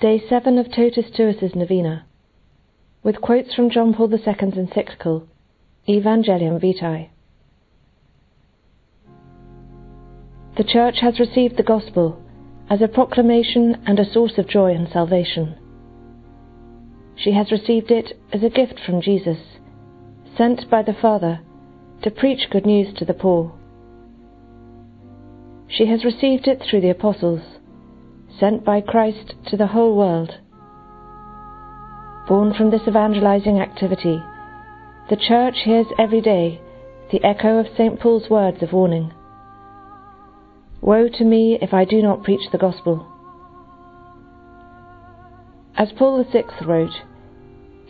Day 7 of Totus Tuus's Novena, with quotes from John Paul II's encyclical, Evangelium Vitae. The Church has received the Gospel as a proclamation and a source of joy and salvation. She has received it as a gift from Jesus, sent by the Father to preach good news to the poor. She has received it through the Apostles sent by Christ to the whole world. Born from this evangelizing activity, the Church hears every day the echo of St. Paul's words of warning Woe to me if I do not preach the gospel. As Paul VI wrote,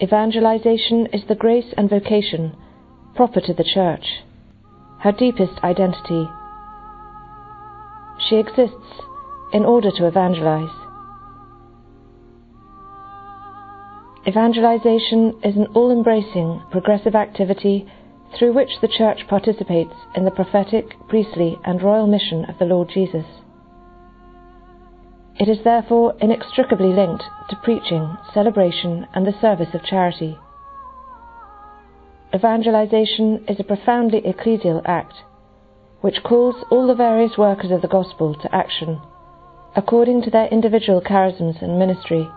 evangelization is the grace and vocation proper to the Church, her deepest identity. She exists in order to evangelize. Evangelization is an all embracing, progressive activity through which the Church participates in the prophetic, priestly, and royal mission of the Lord Jesus. It is therefore inextricably linked to preaching, celebration, and the service of charity. Evangelization is a profoundly ecclesial act which calls all the various workers of the gospel to action according to their individual charisms and ministry.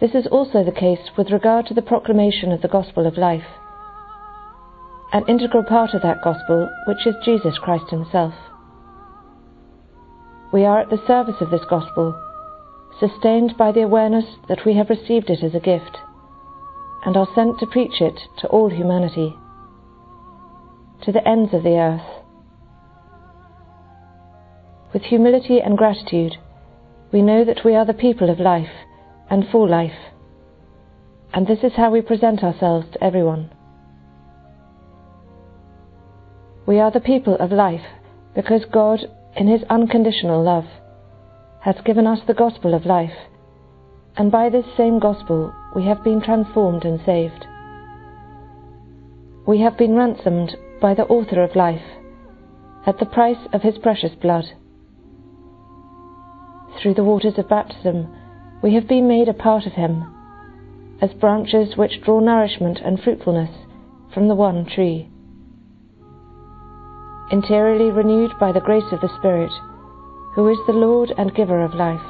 This is also the case with regard to the proclamation of the gospel of life, an integral part of that gospel which is Jesus Christ Himself. We are at the service of this gospel, sustained by the awareness that we have received it as a gift, and are sent to preach it to all humanity, to the ends of the earth with humility and gratitude, we know that we are the people of life and for life, and this is how we present ourselves to everyone. We are the people of life because God, in His unconditional love, has given us the gospel of life, and by this same gospel we have been transformed and saved. We have been ransomed by the author of life at the price of His precious blood through the waters of baptism, we have been made a part of Him, as branches which draw nourishment and fruitfulness from the one tree. Interiorly renewed by the grace of the Spirit, who is the Lord and giver of life,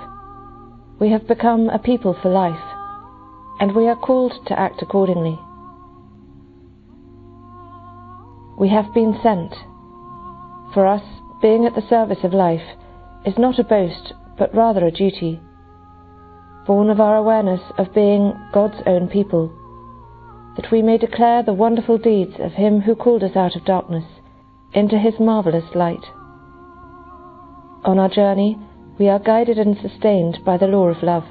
we have become a people for life, and we are called to act accordingly. We have been sent. For us, being at the service of life is not a boast but rather a duty, born of our awareness of being God's own people, that we may declare the wonderful deeds of Him who called us out of darkness into His marvellous light. On our journey, we are guided and sustained by the law of love,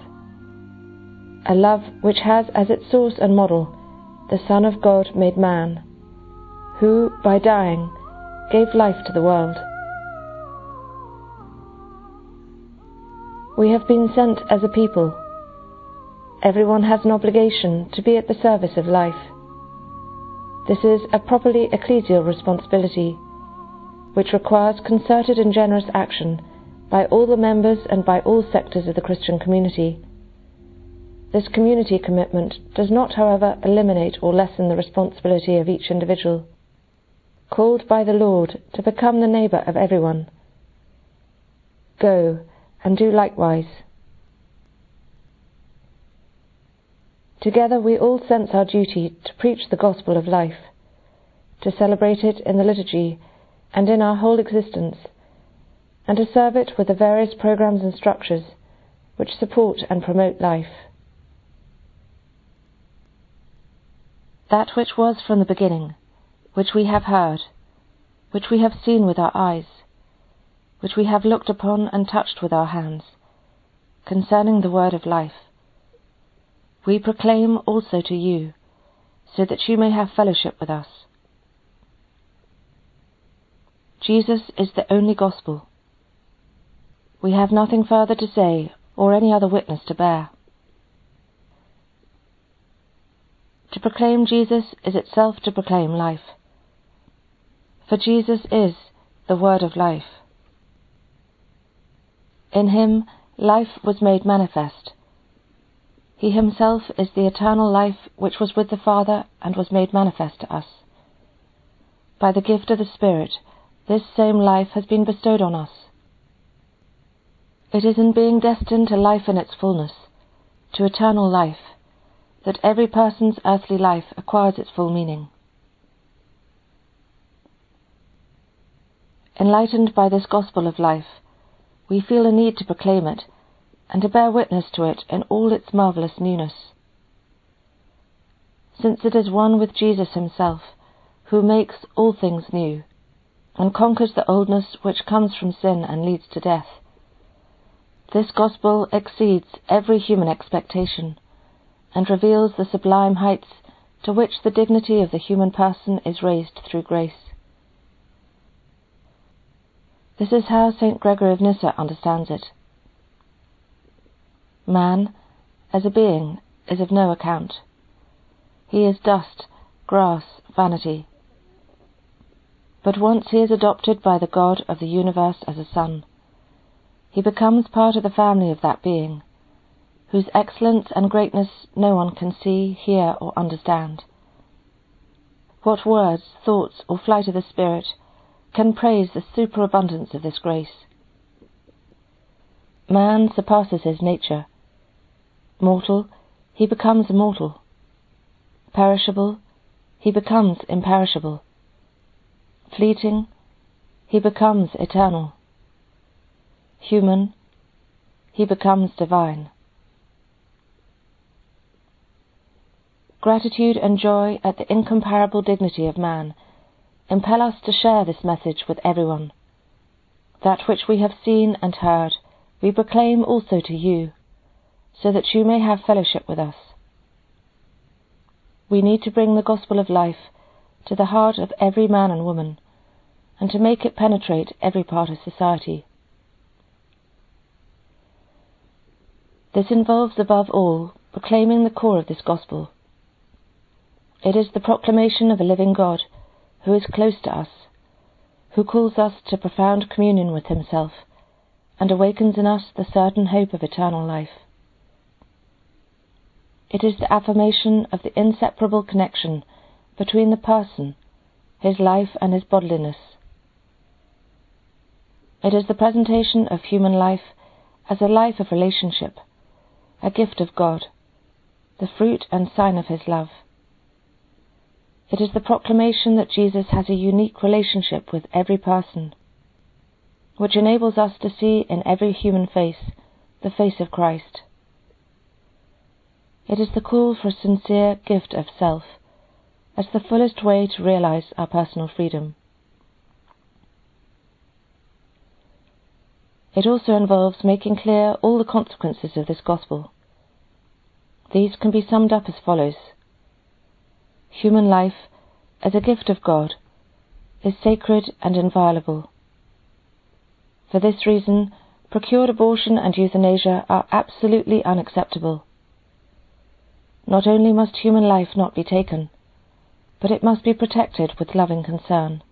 a love which has as its source and model the Son of God made man, who, by dying, gave life to the world. We have been sent as a people. Everyone has an obligation to be at the service of life. This is a properly ecclesial responsibility, which requires concerted and generous action by all the members and by all sectors of the Christian community. This community commitment does not, however, eliminate or lessen the responsibility of each individual, called by the Lord to become the neighbour of everyone. Go and do likewise. Together we all sense our duty to preach the gospel of life, to celebrate it in the liturgy and in our whole existence, and to serve it with the various programs and structures which support and promote life. That which was from the beginning, which we have heard, which we have seen with our eyes, which we have looked upon and touched with our hands, concerning the word of life. We proclaim also to you, so that you may have fellowship with us. Jesus is the only gospel. We have nothing further to say or any other witness to bear. To proclaim Jesus is itself to proclaim life. For Jesus is the word of life. In him life was made manifest. He himself is the eternal life which was with the Father and was made manifest to us. By the gift of the Spirit, this same life has been bestowed on us. It is in being destined to life in its fullness, to eternal life, that every person's earthly life acquires its full meaning. Enlightened by this gospel of life, we feel a need to proclaim it and to bear witness to it in all its marvellous newness. Since it is one with Jesus himself, who makes all things new, and conquers the oldness which comes from sin and leads to death. This gospel exceeds every human expectation, and reveals the sublime heights to which the dignity of the human person is raised through grace. This is how St. Gregory of Nyssa understands it. Man, as a being, is of no account. He is dust, grass, vanity. But once he is adopted by the God of the universe as a son, he becomes part of the family of that being, whose excellence and greatness no one can see, hear, or understand. What words, thoughts, or flight of the Spirit can praise the superabundance of this grace? Man surpasses his nature Mortal, he becomes immortal. Perishable, he becomes imperishable. Fleeting, he becomes eternal. Human, he becomes divine. Gratitude and joy at the incomparable dignity of man impel us to share this message with everyone. That which we have seen and heard, we proclaim also to you so that you may have fellowship with us. We need to bring the gospel of life to the heart of every man and woman, and to make it penetrate every part of society. This involves, above all, proclaiming the core of this gospel. It is the proclamation of a living God who is close to us, who calls us to profound communion with Himself, and awakens in us the certain hope of eternal life. It is the affirmation of the inseparable connection between the person, his life, and his bodiliness. It is the presentation of human life as a life of relationship, a gift of God, the fruit and sign of his love. It is the proclamation that Jesus has a unique relationship with every person, which enables us to see in every human face the face of Christ. It is the call for a sincere gift of self as the fullest way to realize our personal freedom. It also involves making clear all the consequences of this gospel. These can be summed up as follows Human life, as a gift of God, is sacred and inviolable. For this reason, procured abortion and euthanasia are absolutely unacceptable not only must human life not be taken, but it must be protected with loving concern.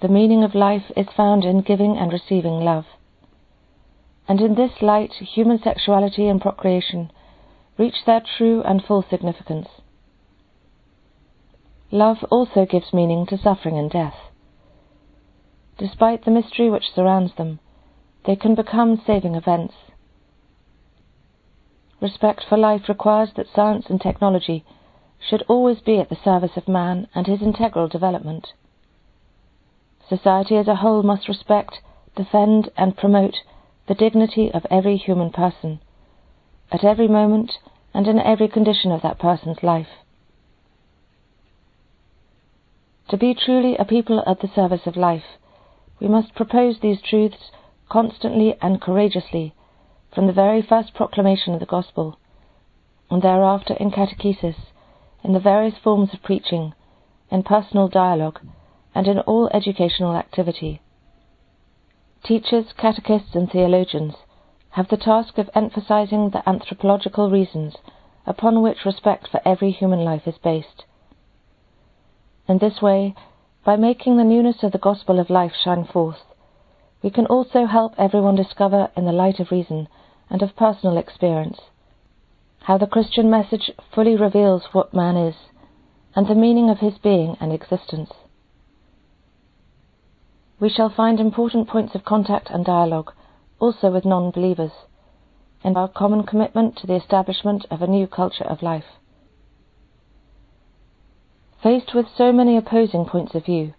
The meaning of life is found in giving and receiving love. And in this light, human sexuality and procreation reach their true and full significance. Love also gives meaning to suffering and death. Despite the mystery which surrounds them, they can become saving events Respect for life requires that science and technology should always be at the service of man and his integral development. Society as a whole must respect, defend, and promote the dignity of every human person, at every moment and in every condition of that person's life. To be truly a people at the service of life, we must propose these truths constantly and courageously from the very first proclamation of the Gospel, and thereafter in catechesis, in the various forms of preaching, in personal dialogue, and in all educational activity. Teachers, catechists, and theologians have the task of emphasizing the anthropological reasons upon which respect for every human life is based. In this way, by making the newness of the gospel of life shine forth, we can also help everyone discover in the light of reason and of personal experience how the Christian message fully reveals what man is and the meaning of his being and existence. We shall find important points of contact and dialogue also with non believers in our common commitment to the establishment of a new culture of life. Faced with so many opposing points of view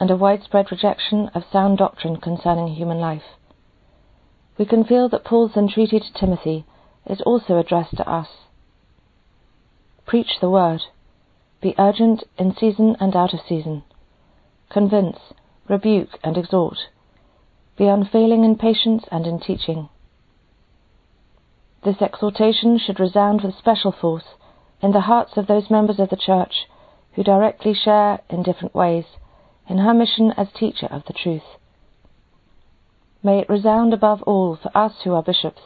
and a widespread rejection of sound doctrine concerning human life, we can feel that Paul's entreaty to Timothy is also addressed to us. Preach the word. Be urgent in season and out of season. Convince, rebuke, and exhort. Be unfailing in patience and in teaching. This exhortation should resound with special force in the hearts of those members of the Church who directly share, in different ways, in her mission as teacher of the truth. May it resound above all for us who are bishops.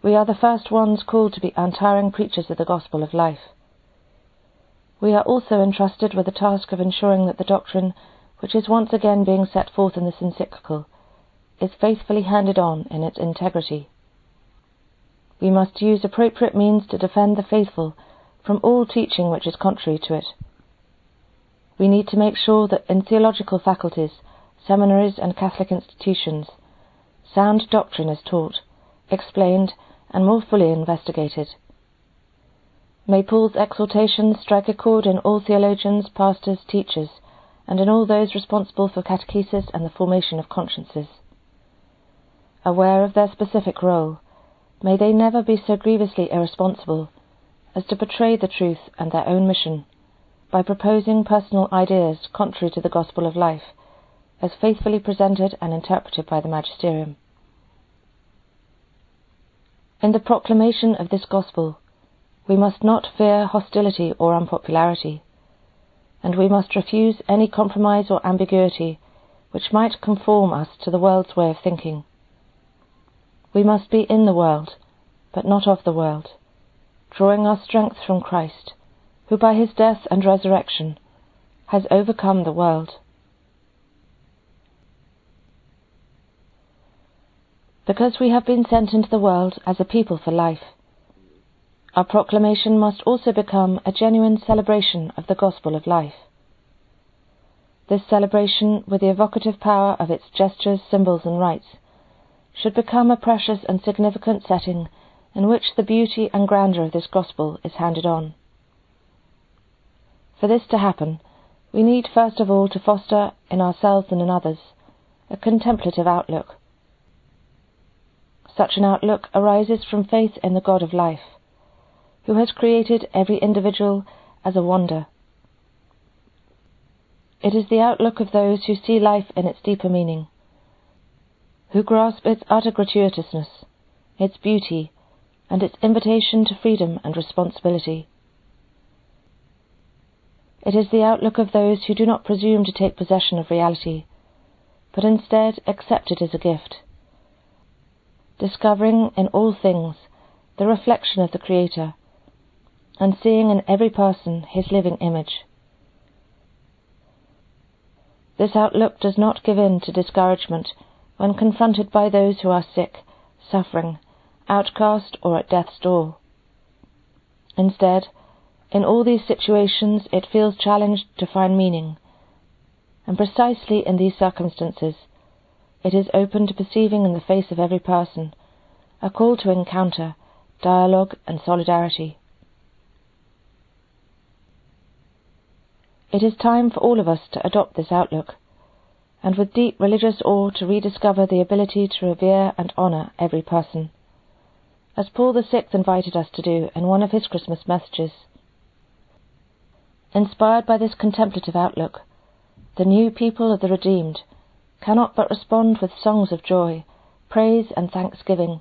We are the first ones called to be untiring preachers of the gospel of life. We are also entrusted with the task of ensuring that the doctrine, which is once again being set forth in this encyclical, is faithfully handed on in its integrity. We must use appropriate means to defend the faithful from all teaching which is contrary to it. We need to make sure that in theological faculties, seminaries, and Catholic institutions, sound doctrine is taught, explained, and more fully investigated. May Paul's exhortation strike a chord in all theologians, pastors, teachers, and in all those responsible for catechesis and the formation of consciences. Aware of their specific role, may they never be so grievously irresponsible as to betray the truth and their own mission by proposing personal ideas contrary to the gospel of life, as faithfully presented and interpreted by the magisterium. In the proclamation of this gospel, we must not fear hostility or unpopularity, and we must refuse any compromise or ambiguity which might conform us to the world's way of thinking. We must be in the world, but not of the world, drawing our strength from Christ, who by his death and resurrection has overcome the world. because we have been sent into the world as a people for life. Our proclamation must also become a genuine celebration of the gospel of life. This celebration, with the evocative power of its gestures, symbols, and rites, should become a precious and significant setting in which the beauty and grandeur of this gospel is handed on. For this to happen, we need first of all to foster in ourselves and in others a contemplative outlook such an outlook arises from faith in the God of life, who has created every individual as a wonder. It is the outlook of those who see life in its deeper meaning, who grasp its utter gratuitousness, its beauty, and its invitation to freedom and responsibility. It is the outlook of those who do not presume to take possession of reality, but instead accept it as a gift discovering in all things the reflection of the Creator, and seeing in every person his living image. This outlook does not give in to discouragement when confronted by those who are sick, suffering, outcast, or at death's door. Instead, in all these situations it feels challenged to find meaning, and precisely in these circumstances it is open to perceiving in the face of every person a call to encounter, dialogue, and solidarity. It is time for all of us to adopt this outlook, and with deep religious awe to rediscover the ability to revere and honour every person, as Paul VI invited us to do in one of his Christmas messages. Inspired by this contemplative outlook, the new people of the redeemed cannot but respond with songs of joy, praise, and thanksgiving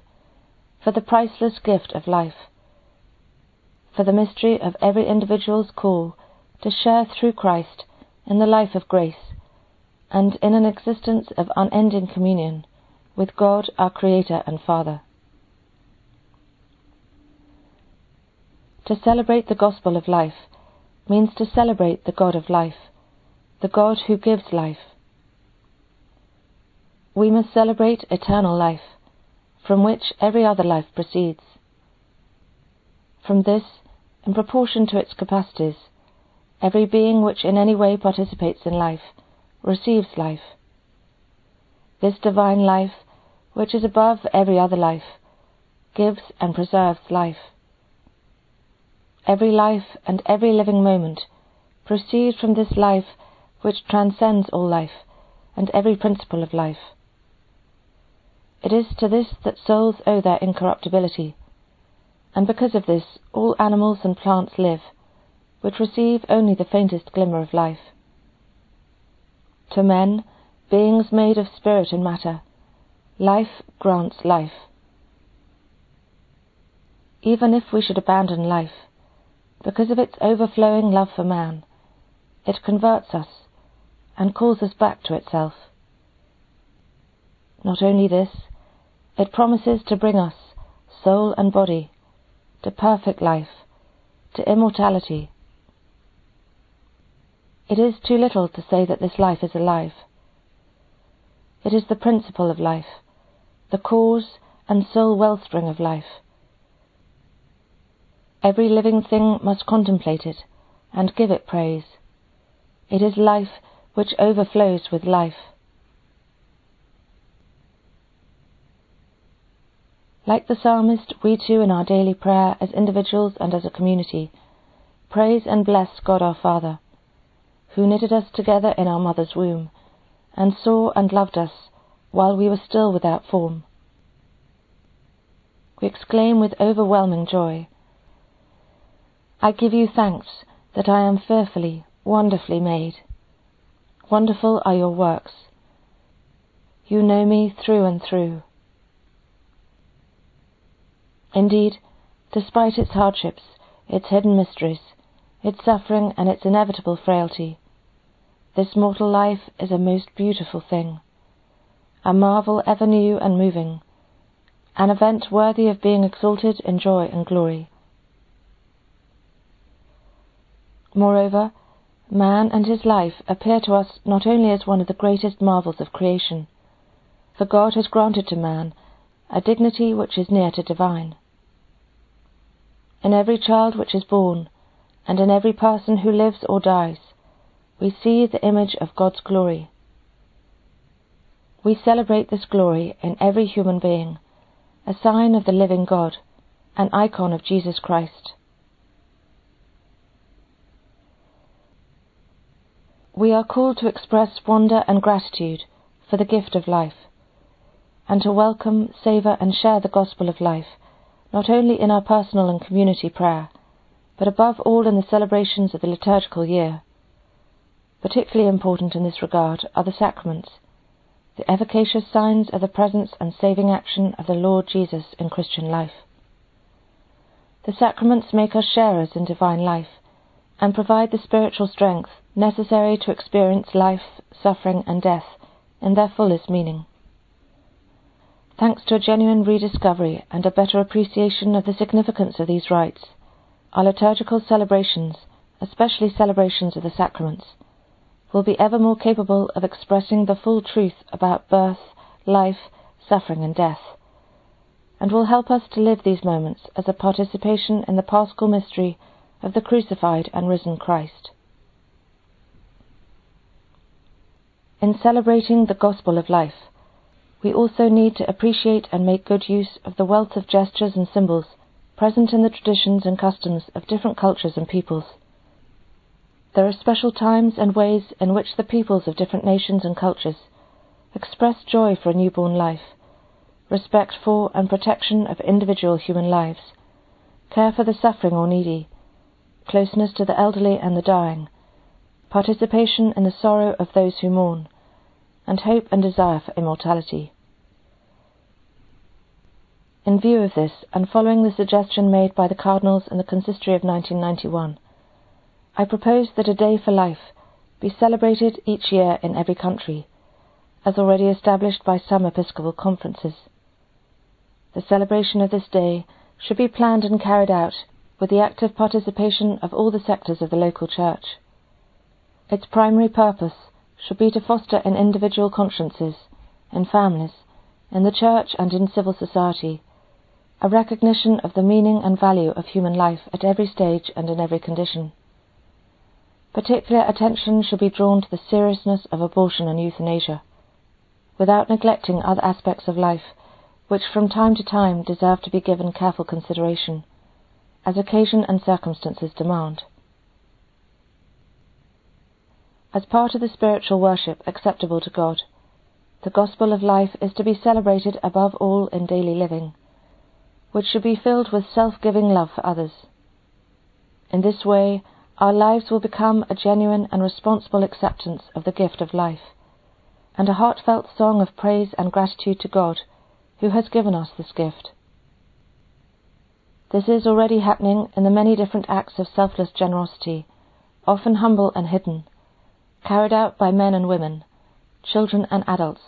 for the priceless gift of life, for the mystery of every individual's call to share through Christ in the life of grace and in an existence of unending communion with God our Creator and Father. To celebrate the gospel of life means to celebrate the God of life, the God who gives life. we must celebrate eternal life, from which every other life proceeds. From this, in proportion to its capacities, every being which in any way participates in life receives life. This divine life, which is above every other life, gives and preserves life. Every life and every living moment proceed from this life which transcends all life and every principle of life. It is to this that souls owe their incorruptibility, and because of this all animals and plants live, which receive only the faintest glimmer of life. To men, beings made of spirit and matter, life grants life. Even if we should abandon life, because of its overflowing love for man, it converts us and calls us back to itself. Not only this, it promises to bring us, soul and body, to perfect life, to immortality. It is too little to say that this life is alive. It is the principle of life, the cause and sole wellspring of life. Every living thing must contemplate it and give it praise. It is life which overflows with life. Like the psalmist, we too, in our daily prayer, as individuals and as a community, praise and bless God our Father, who knitted us together in our mother's womb, and saw and loved us while we were still without form. We exclaim with overwhelming joy, I give you thanks that I am fearfully, wonderfully made. Wonderful are your works. You know me through and through. Indeed, despite its hardships, its hidden mysteries, its suffering, and its inevitable frailty, this mortal life is a most beautiful thing, a marvel ever new and moving, an event worthy of being exalted in joy and glory. Moreover, man and his life appear to us not only as one of the greatest marvels of creation, for God has granted to man a dignity which is near to divine. In every child which is born, and in every person who lives or dies, we see the image of God's glory. We celebrate this glory in every human being, a sign of the living God, an icon of Jesus Christ. We are called to express wonder and gratitude for the gift of life, and to welcome, savour, and share the gospel of life, not only in our personal and community prayer, but above all in the celebrations of the liturgical year. Particularly important in this regard are the sacraments, the efficacious signs of the presence and saving action of the Lord Jesus in Christian life. The sacraments make us sharers in divine life and provide the spiritual strength necessary to experience life, suffering, and death in their fullest meaning. Thanks to a genuine rediscovery and a better appreciation of the significance of these rites, our liturgical celebrations, especially celebrations of the sacraments, will be ever more capable of expressing the full truth about birth, life, suffering, and death, and will help us to live these moments as a participation in the paschal mystery of the crucified and risen Christ. In celebrating the gospel of life, we also need to appreciate and make good use of the wealth of gestures and symbols present in the traditions and customs of different cultures and peoples. There are special times and ways in which the peoples of different nations and cultures express joy for a newborn life, respect for and protection of individual human lives, care for the suffering or needy, closeness to the elderly and the dying, participation in the sorrow of those who mourn, and hope and desire for immortality. In view of this, and following the suggestion made by the Cardinals in the Consistory of 1991, I propose that a Day for Life be celebrated each year in every country, as already established by some episcopal conferences. The celebration of this day should be planned and carried out with the active participation of all the sectors of the local church. Its primary purpose should be to foster in individual consciences in families, in the church, and in civil society, a recognition of the meaning and value of human life at every stage and in every condition. Particular attention should be drawn to the seriousness of abortion and euthanasia, without neglecting other aspects of life which from time to time deserve to be given careful consideration, as occasion and circumstances demand. As part of the spiritual worship acceptable to God, the gospel of life is to be celebrated above all in daily living, which should be filled with self giving love for others. In this way, our lives will become a genuine and responsible acceptance of the gift of life, and a heartfelt song of praise and gratitude to God, who has given us this gift. This is already happening in the many different acts of selfless generosity, often humble and hidden, carried out by men and women, children and adults,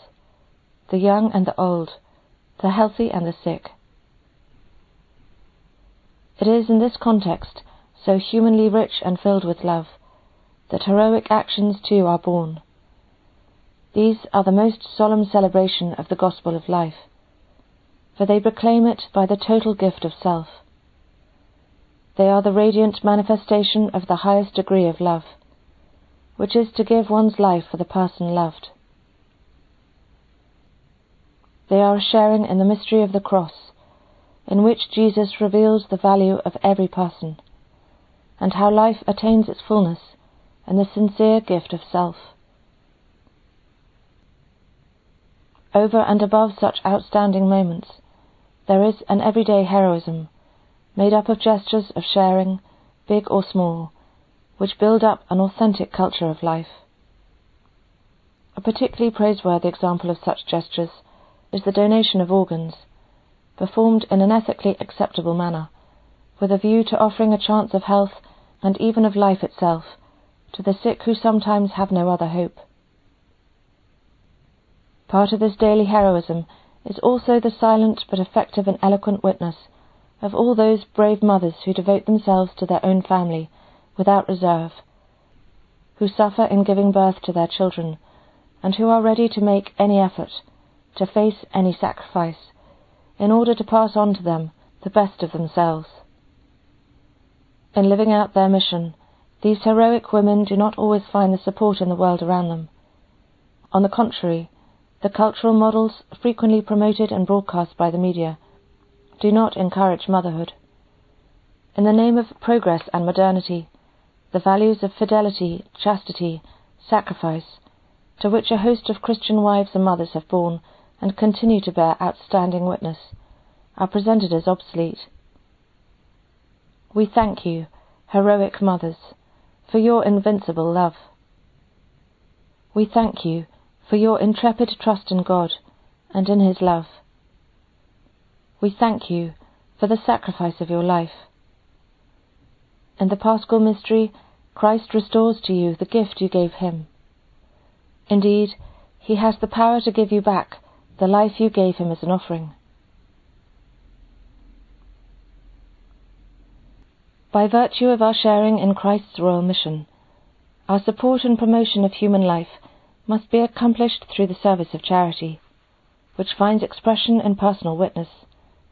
the young and the old, the healthy and the sick. It is in this context, so humanly rich and filled with love, that heroic actions too are born. These are the most solemn celebration of the gospel of life, for they proclaim it by the total gift of self. They are the radiant manifestation of the highest degree of love, which is to give one's life for the person loved. They are sharing in the mystery of the cross, in which Jesus reveals the value of every person, and how life attains its fullness in the sincere gift of self. Over and above such outstanding moments, there is an everyday heroism, made up of gestures of sharing, big or small, which build up an authentic culture of life. A particularly praiseworthy example of such gestures is the donation of organs, performed in an ethically acceptable manner, with a view to offering a chance of health and even of life itself to the sick who sometimes have no other hope. Part of this daily heroism is also the silent but effective and eloquent witness of all those brave mothers who devote themselves to their own family without reserve, who suffer in giving birth to their children, and who are ready to make any effort to face any sacrifice in order to pass on to them the best of themselves. In living out their mission, these heroic women do not always find the support in the world around them. On the contrary, the cultural models frequently promoted and broadcast by the media do not encourage motherhood. In the name of progress and modernity, the values of fidelity, chastity, sacrifice, to which a host of Christian wives and mothers have borne and continue to bear outstanding witness, are presented as obsolete. We thank you, heroic mothers, for your invincible love. We thank you for your intrepid trust in God and in His love. We thank you for the sacrifice of your life. In the Paschal mystery, Christ restores to you the gift you gave Him. Indeed, He has the power to give you back the life you gave him as an offering. By virtue of our sharing in Christ's royal mission, our support and promotion of human life must be accomplished through the service of charity, which finds expression in personal witness,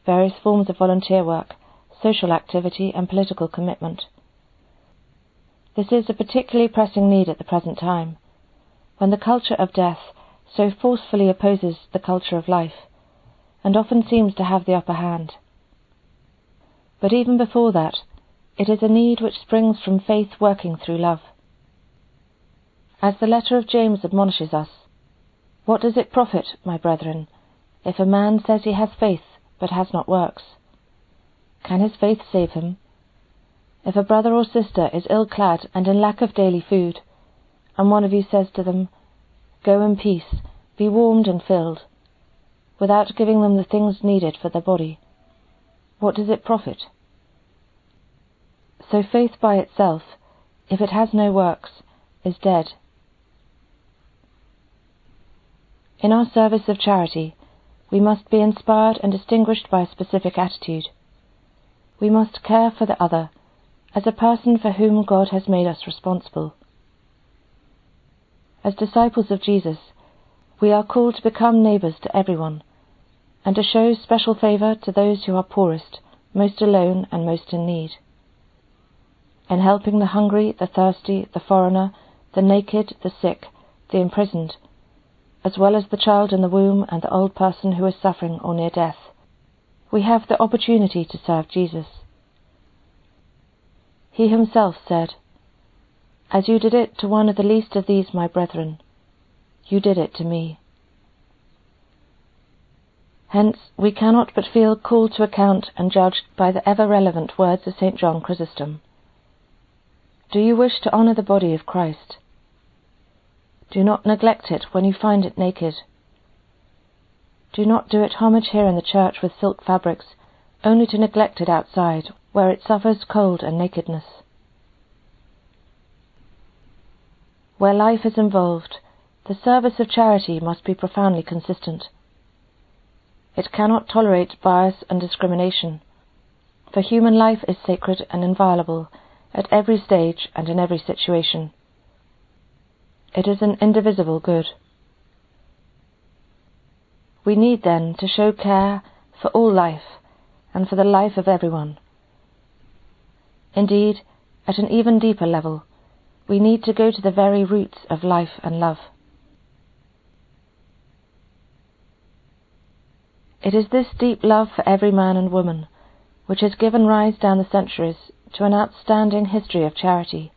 various forms of volunteer work, social activity, and political commitment. This is a particularly pressing need at the present time, when the culture of death so forcefully opposes the culture of life, and often seems to have the upper hand. But even before that, it is a need which springs from faith working through love. As the letter of James admonishes us, What does it profit, my brethren, if a man says he has faith, but has not works? Can his faith save him? If a brother or sister is ill clad and in lack of daily food, and one of you says to them, Go in peace, be warmed and filled, without giving them the things needed for their body. What does it profit? So faith by itself, if it has no works, is dead. In our service of charity, we must be inspired and distinguished by a specific attitude. We must care for the other as a person for whom God has made us responsible. As disciples of Jesus, We are called to become neighbours to everyone, and to show special favour to those who are poorest, most alone, and most in need. In helping the hungry, the thirsty, the foreigner, the naked, the sick, the imprisoned, as well as the child in the womb and the old person who is suffering or near death, we have the opportunity to serve Jesus. He himself said, As you did it to one of the least of these my brethren, you did it to me. Hence, we cannot but feel called to account and judged by the ever relevant words of St. John Chrysostom. Do you wish to honour the body of Christ? Do not neglect it when you find it naked. Do not do it homage here in the church with silk fabrics, only to neglect it outside, where it suffers cold and nakedness. Where life is involved, the service of charity must be profoundly consistent. It cannot tolerate bias and discrimination, for human life is sacred and inviolable at every stage and in every situation. It is an indivisible good. We need then to show care for all life and for the life of everyone. Indeed, at an even deeper level, we need to go to the very roots of life and love. It is this deep love for every man and woman which has given rise down the centuries to an outstanding history of charity,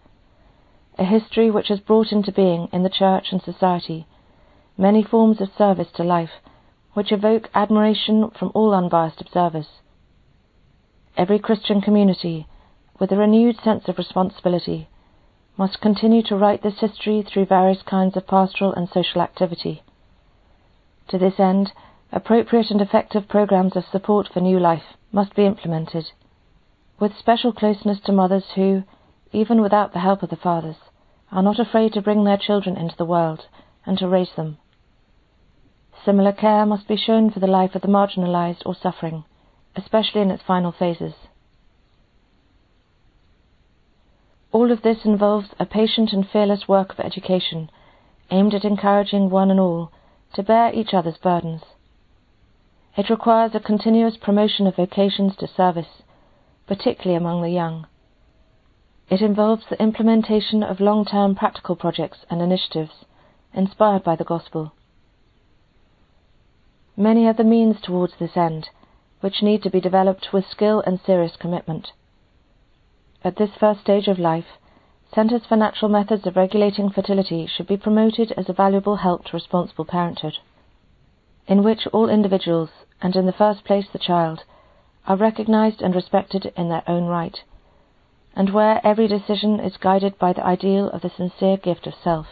a history which has brought into being in the Church and society many forms of service to life which evoke admiration from all unbiased observers. Every Christian community, with a renewed sense of responsibility, must continue to write this history through various kinds of pastoral and social activity. To this end, appropriate and effective programs of support for new life must be implemented, with special closeness to mothers who, even without the help of the fathers, are not afraid to bring their children into the world and to raise them. Similar care must be shown for the life of the marginalized or suffering, especially in its final phases. All of this involves a patient and fearless work of education aimed at encouraging one and all to bear each other's burdens. It requires a continuous promotion of vocations to service, particularly among the young. It involves the implementation of long term practical projects and initiatives inspired by the Gospel. Many are the means towards this end, which need to be developed with skill and serious commitment. At this first stage of life, centres for natural methods of regulating fertility should be promoted as a valuable help to responsible parenthood, in which all individuals, and in the first place the child, are recognized and respected in their own right, and where every decision is guided by the ideal of the sincere gift of self.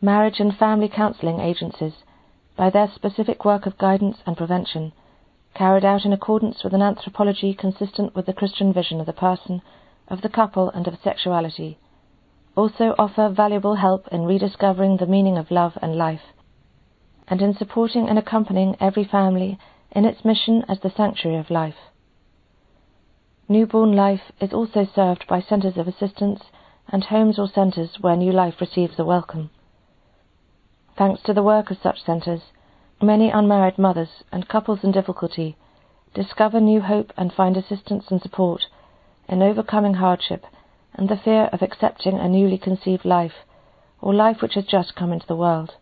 Marriage and family counseling agencies, by their specific work of guidance and prevention, carried out in accordance with an anthropology consistent with the Christian vision of the person, of the couple, and of sexuality, also offer valuable help in rediscovering the meaning of love and life and in supporting and accompanying every family in its mission as the sanctuary of life. Newborn life is also served by centres of assistance and homes or centres where new life receives a welcome. Thanks to the work of such centres, many unmarried mothers and couples in difficulty discover new hope and find assistance and support in overcoming hardship and the fear of accepting a newly conceived life or life which has just come into the world.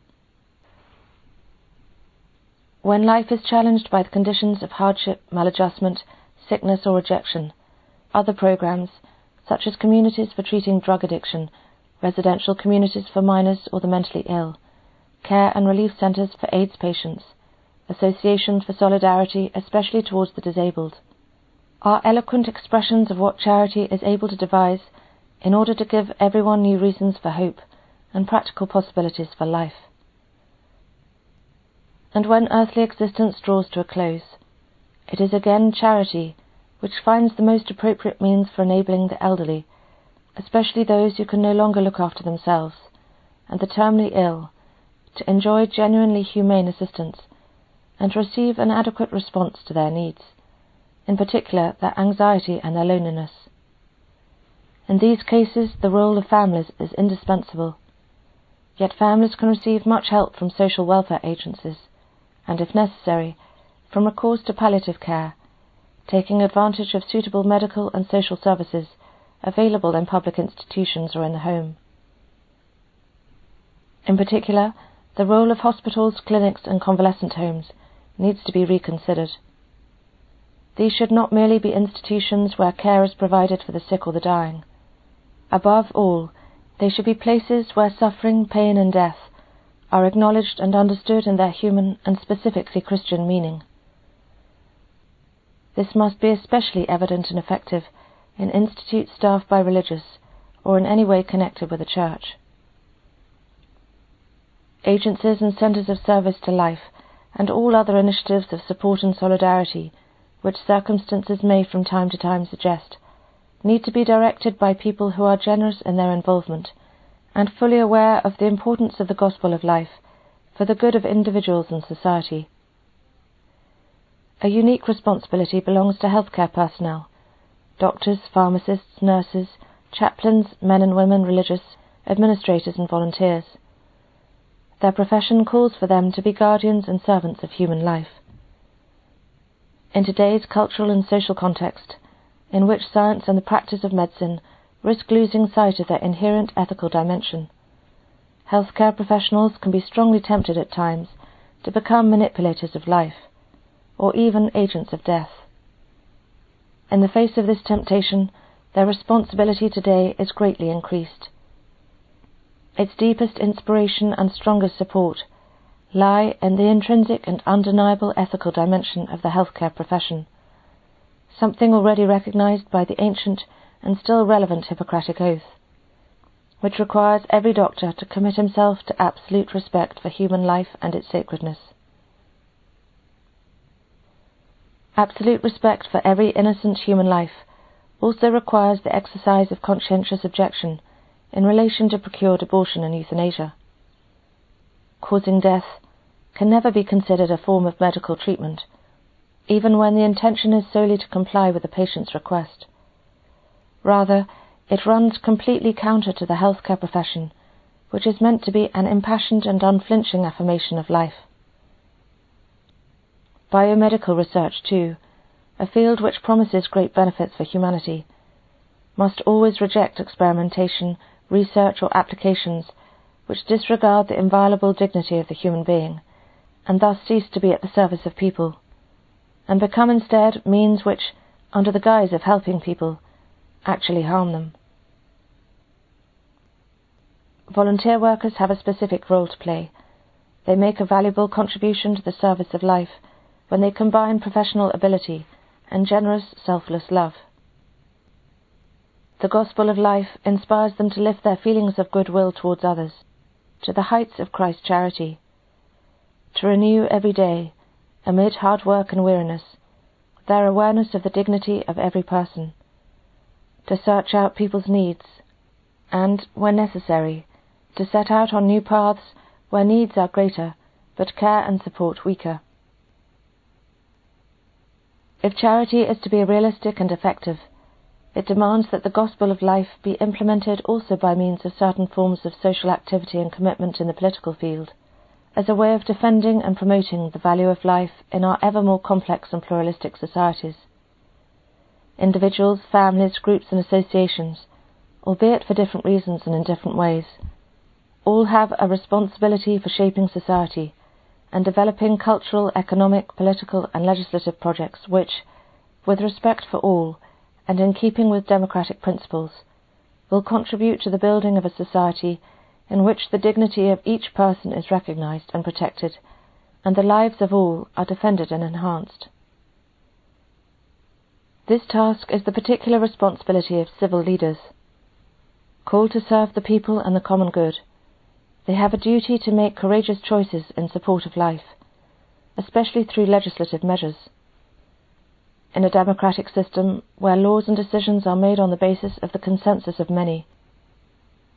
When life is challenged by the conditions of hardship, maladjustment, sickness, or rejection, other programs, such as communities for treating drug addiction, residential communities for minors or the mentally ill, care and relief centres for AIDS patients, associations for solidarity, especially towards the disabled, are eloquent expressions of what charity is able to devise in order to give everyone new reasons for hope and practical possibilities for life. And when earthly existence draws to a close, it is again charity which finds the most appropriate means for enabling the elderly, especially those who can no longer look after themselves, and the terminally ill, to enjoy genuinely humane assistance and to receive an adequate response to their needs, in particular their anxiety and their loneliness. In these cases, the role of families is indispensable. Yet families can receive much help from social welfare agencies, and if necessary, from recourse to palliative care, taking advantage of suitable medical and social services available in public institutions or in the home. In particular, the role of hospitals, clinics, and convalescent homes needs to be reconsidered. These should not merely be institutions where care is provided for the sick or the dying. Above all, they should be places where suffering, pain, and death are acknowledged and understood in their human and specifically Christian meaning. This must be especially evident and effective in institutes staffed by religious or in any way connected with the church. Agencies and centres of service to life, and all other initiatives of support and solidarity which circumstances may from time to time suggest, need to be directed by people who are generous in their involvement and fully aware of the importance of the gospel of life for the good of individuals and society. A unique responsibility belongs to healthcare personnel doctors, pharmacists, nurses, chaplains, men and women, religious, administrators, and volunteers. Their profession calls for them to be guardians and servants of human life. In today's cultural and social context, in which science and the practice of medicine risk losing sight of their inherent ethical dimension, healthcare professionals can be strongly tempted at times to become manipulators of life, or even agents of death. In the face of this temptation, their responsibility today is greatly increased. Its deepest inspiration and strongest support lie in the intrinsic and undeniable ethical dimension of the healthcare profession, something already recognized by the ancient and still relevant Hippocratic Oath, which requires every doctor to commit himself to absolute respect for human life and its sacredness. Absolute respect for every innocent human life also requires the exercise of conscientious objection in relation to procured abortion and euthanasia. Causing death can never be considered a form of medical treatment, even when the intention is solely to comply with the patient's request. Rather, it runs completely counter to the healthcare profession, which is meant to be an impassioned and unflinching affirmation of life. Biomedical research, too, a field which promises great benefits for humanity, must always reject experimentation research, or applications which disregard the inviolable dignity of the human being, and thus cease to be at the service of people, and become instead means which, under the guise of helping people, actually harm them. Volunteer workers have a specific role to play. They make a valuable contribution to the service of life when they combine professional ability and generous, selfless love. The gospel of life inspires them to lift their feelings of goodwill towards others to the heights of Christ's charity, to renew every day, amid hard work and weariness, their awareness of the dignity of every person, to search out people's needs, and, when necessary, to set out on new paths where needs are greater but care and support weaker. If charity is to be realistic and effective, it demands that the gospel of life be implemented also by means of certain forms of social activity and commitment in the political field, as a way of defending and promoting the value of life in our ever more complex and pluralistic societies. Individuals, families, groups, and associations, albeit for different reasons and in different ways, all have a responsibility for shaping society and developing cultural, economic, political, and legislative projects which, with respect for all, and in keeping with democratic principles, will contribute to the building of a society in which the dignity of each person is recognized and protected, and the lives of all are defended and enhanced. This task is the particular responsibility of civil leaders. Called to serve the people and the common good, they have a duty to make courageous choices in support of life, especially through legislative measures in a democratic system where laws and decisions are made on the basis of the consensus of many.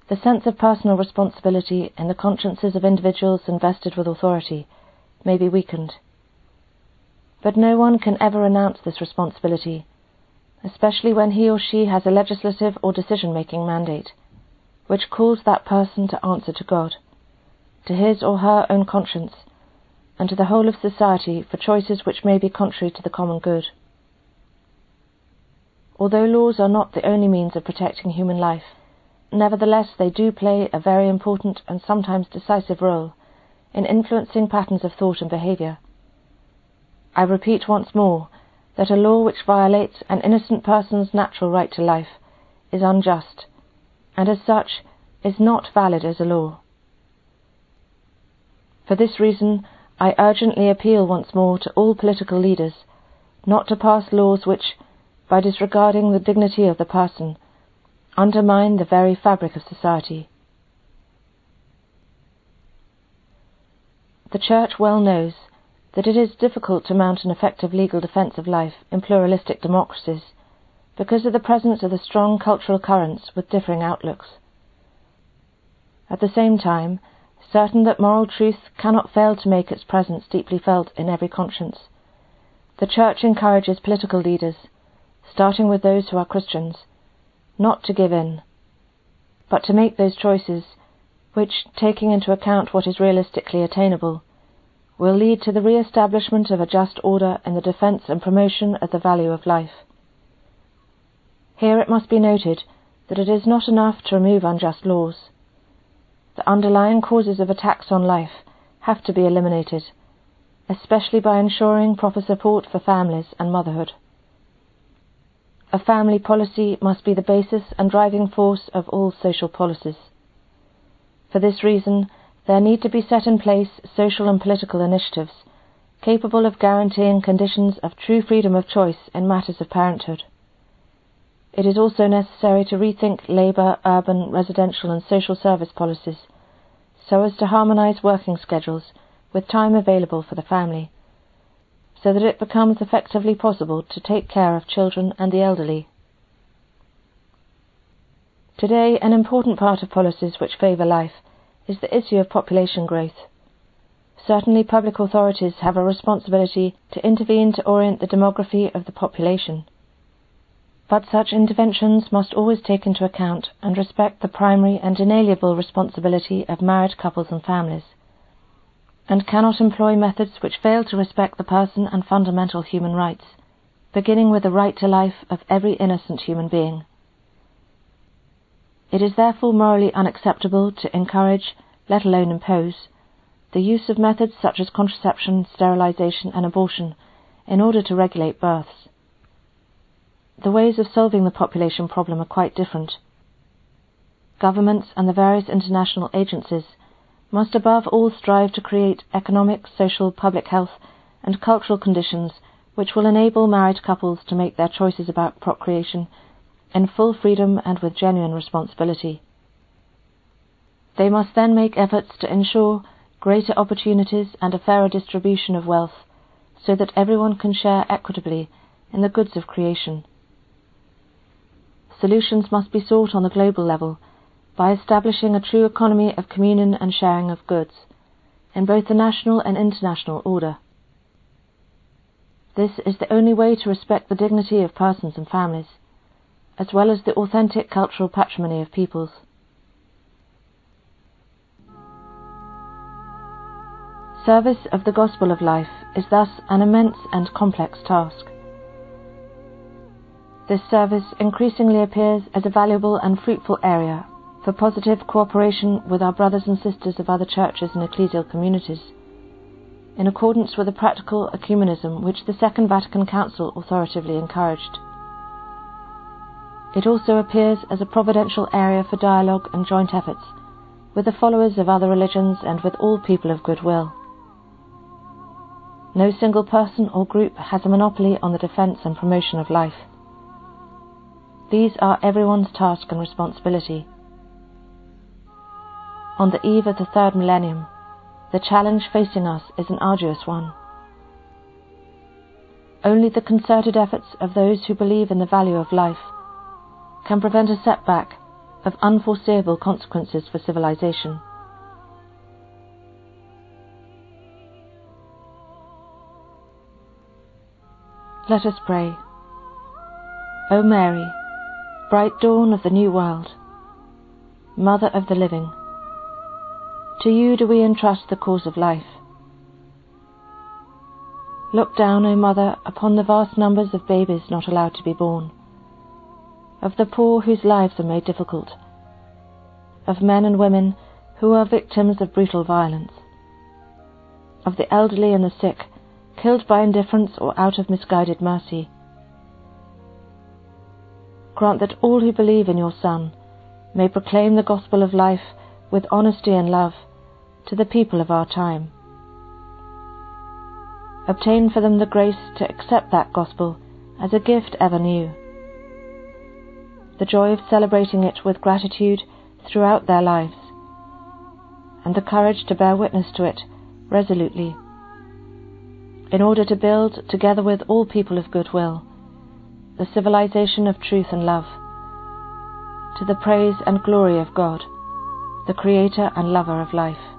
The sense of personal responsibility in the consciences of individuals invested with authority may be weakened. But no one can ever renounce this responsibility, especially when he or she has a legislative or decision making mandate, which calls that person to answer to God, to his or her own conscience, and to the whole of society for choices which may be contrary to the common good. Although laws are not the only means of protecting human life, nevertheless they do play a very important and sometimes decisive role in influencing patterns of thought and behavior. I repeat once more that a law which violates an innocent person's natural right to life is unjust, and as such is not valid as a law. For this reason, I urgently appeal once more to all political leaders not to pass laws which, by disregarding the dignity of the person, undermine the very fabric of society. The Church well knows that it is difficult to mount an effective legal defence of life in pluralistic democracies because of the presence of the strong cultural currents with differing outlooks. At the same time, certain that moral truth cannot fail to make its presence deeply felt in every conscience, the Church encourages political leaders starting with those who are Christians, not to give in, but to make those choices which, taking into account what is realistically attainable, will lead to the re establishment of a just order in the defence and promotion of the value of life. Here it must be noted that it is not enough to remove unjust laws. The underlying causes of attacks on life have to be eliminated, especially by ensuring proper support for families and motherhood. A family policy must be the basis and driving force of all social policies. For this reason, there need to be set in place social and political initiatives capable of guaranteeing conditions of true freedom of choice in matters of parenthood. It is also necessary to rethink labour, urban, residential and social service policies so as to harmonise working schedules with time available for the family so that it becomes effectively possible to take care of children and the elderly. Today, an important part of policies which favour life is the issue of population growth. Certainly, public authorities have a responsibility to intervene to orient the demography of the population. But such interventions must always take into account and respect the primary and inalienable responsibility of married couples and families and cannot employ methods which fail to respect the person and fundamental human rights, beginning with the right to life of every innocent human being. It is therefore morally unacceptable to encourage, let alone impose, the use of methods such as contraception, sterilization, and abortion in order to regulate births. The ways of solving the population problem are quite different. Governments and the various international agencies must above all strive to create economic, social, public health, and cultural conditions which will enable married couples to make their choices about procreation in full freedom and with genuine responsibility. They must then make efforts to ensure greater opportunities and a fairer distribution of wealth so that everyone can share equitably in the goods of creation. Solutions must be sought on the global level by establishing a true economy of communion and sharing of goods in both the national and international order. This is the only way to respect the dignity of persons and families, as well as the authentic cultural patrimony of peoples. Service of the gospel of life is thus an immense and complex task. This service increasingly appears as a valuable and fruitful area for positive cooperation with our brothers and sisters of other churches and ecclesial communities, in accordance with the practical ecumenism which the Second Vatican Council authoritatively encouraged. It also appears as a providential area for dialogue and joint efforts with the followers of other religions and with all people of goodwill. No single person or group has a monopoly on the defence and promotion of life. These are everyone's task and responsibility on the eve of the third millennium, the challenge facing us is an arduous one. Only the concerted efforts of those who believe in the value of life can prevent a setback of unforeseeable consequences for civilization. Let us pray. O Mary, bright dawn of the new world, Mother of the living, To you do we entrust the cause of life. Look down, O Mother, upon the vast numbers of babies not allowed to be born, of the poor whose lives are made difficult, of men and women who are victims of brutal violence, of the elderly and the sick killed by indifference or out of misguided mercy. Grant that all who believe in your Son may proclaim the gospel of life with honesty and love to the people of our time obtain for them the grace to accept that gospel as a gift ever new, the joy of celebrating it with gratitude throughout their lives, and the courage to bear witness to it resolutely, in order to build, together with all people of good will, the civilization of truth and love, to the praise and glory of God, the Creator and Lover of life.